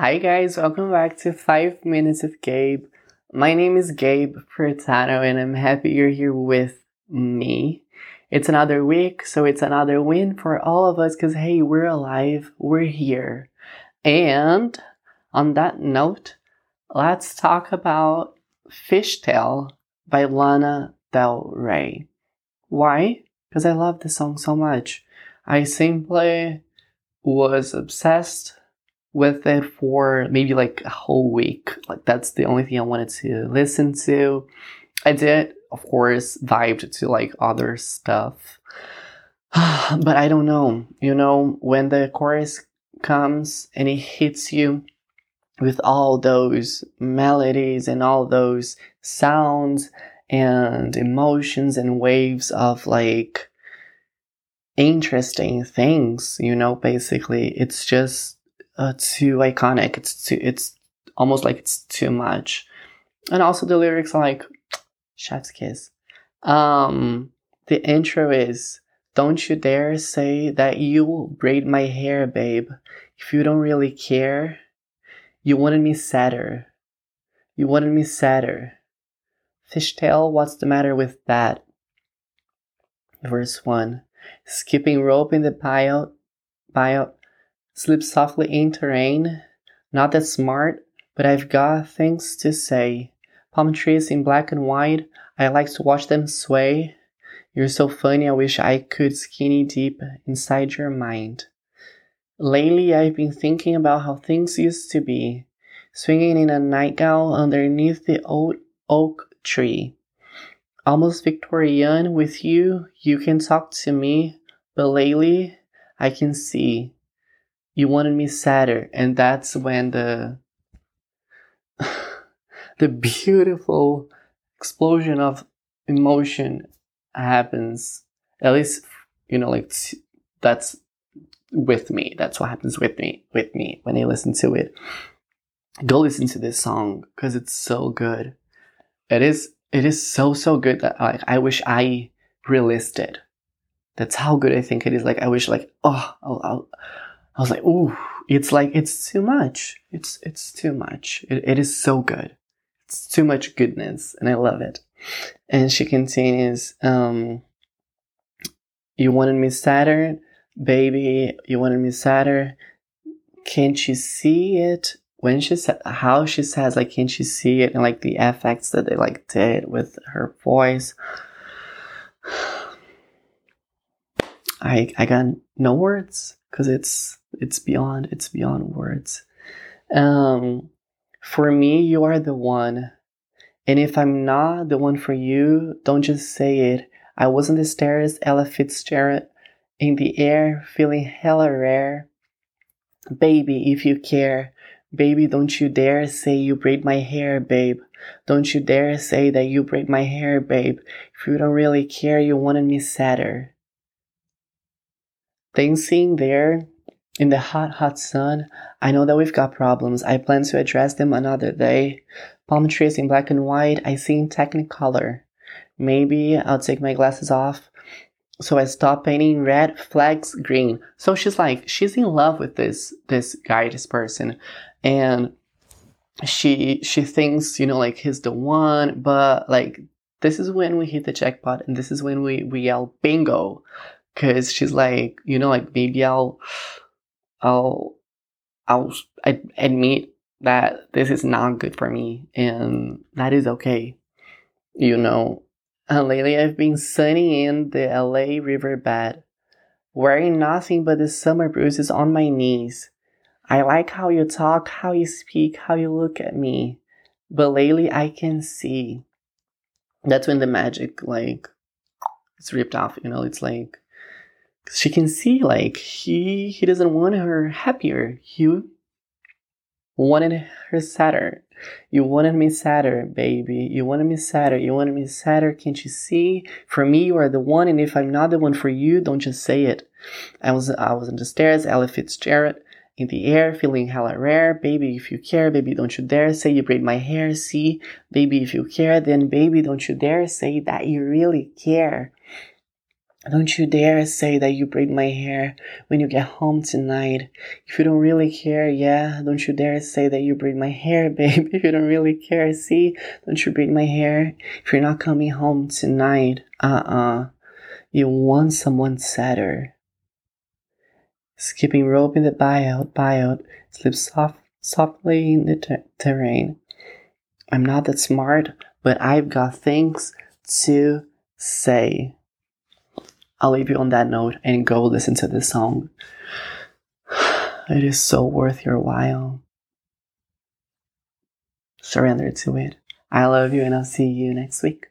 Hi guys, welcome back to 5 Minutes with Gabe. My name is Gabe Furtado and I'm happy you're here with me. It's another week, so it's another win for all of us because hey, we're alive, we're here. And on that note, let's talk about Fishtail by Lana Del Rey. Why? Because I love the song so much. I simply was obsessed with it for maybe like a whole week. Like that's the only thing I wanted to listen to. I did, of course, vibed to like other stuff. but I don't know. You know, when the chorus comes and it hits you with all those melodies and all those sounds and emotions and waves of like interesting things, you know, basically it's just uh, too iconic. It's too, it's almost like it's too much. And also the lyrics are like, chef's kiss. Um, the intro is, don't you dare say that you braid my hair, babe. If you don't really care, you wanted me sadder. You wanted me sadder. Fishtail, what's the matter with that? Verse 1. Skipping rope in the bayou, bayou, slip softly into rain. Not that smart, but I've got things to say. Palm trees in black and white, I like to watch them sway. You're so funny, I wish I could skinny deep inside your mind. Lately, I've been thinking about how things used to be, swinging in a nightgown underneath the old oak tree. Almost Victorian with you, you can talk to me, but lately, I can see you wanted me sadder, and that's when the the beautiful explosion of emotion happens. At least, you know, like that's with me. That's what happens with me, with me when I listen to it. Go listen to this song because it's so good. It is, it is so, so good that like, I wish I released it. That's how good I think it is. Like, I wish like, oh, I'll, I'll, I was like, ooh, it's like, it's too much. It's, it's too much. It, it is so good. It's too much goodness and I love it. And she continues, um, you wanted me sadder, baby. You wanted me sadder. Can't you see it? When she said, how she says, like, can't you see it? And like the effects that they like did with her voice. I, I got no words because it's it's beyond it's beyond words. Um for me you are the one. And if i'm not the one for you don't just say it. I was on the stairs ella fitzgerald in the air feeling hella rare. Baby if you care. Baby don't you dare say you braid my hair babe. Don't you dare say that you braid my hair babe. If you don't really care you wanted me sadder. Dancing there in the hot, hot sun, I know that we've got problems. I plan to address them another day. Palm trees in black and white, I see in technicolor. Maybe I'll take my glasses off. So I stop painting red flags green. So she's like, she's in love with this, this guy, this person. And she, she thinks, you know, like he's the one, but like, this is when we hit the jackpot and this is when we, we yell bingo. Cause she's like, you know, like maybe I'll, I'll I'll admit that this is not good for me and that is okay. You know, and lately I've been sunning in the LA riverbed, wearing nothing but the summer bruises on my knees. I like how you talk, how you speak, how you look at me. But lately I can see. That's when the magic like it's ripped off, you know, it's like she can see like he he doesn't want her happier. He wanted her sadder. You wanted me sadder, baby. You wanted me sadder. You wanted me sadder. Can't you see? For me, you are the one, and if I'm not the one for you, don't just say it. I was I was on the stairs, Ella Fitzgerald, in the air, feeling hella rare. Baby, if you care, baby, don't you dare say you braid my hair. See, baby, if you care, then baby, don't you dare say that you really care. Don't you dare say that you braid my hair when you get home tonight. If you don't really care, yeah, don't you dare say that you braid my hair, babe. If you don't really care, see, don't you braid my hair if you're not coming home tonight. Uh-uh. You want someone sadder. Skipping rope in the bayou, bayou, slip soft, softly in the ter- terrain. I'm not that smart, but I've got things to say. I'll leave you on that note and go listen to this song. It is so worth your while. Surrender to it. I love you and I'll see you next week.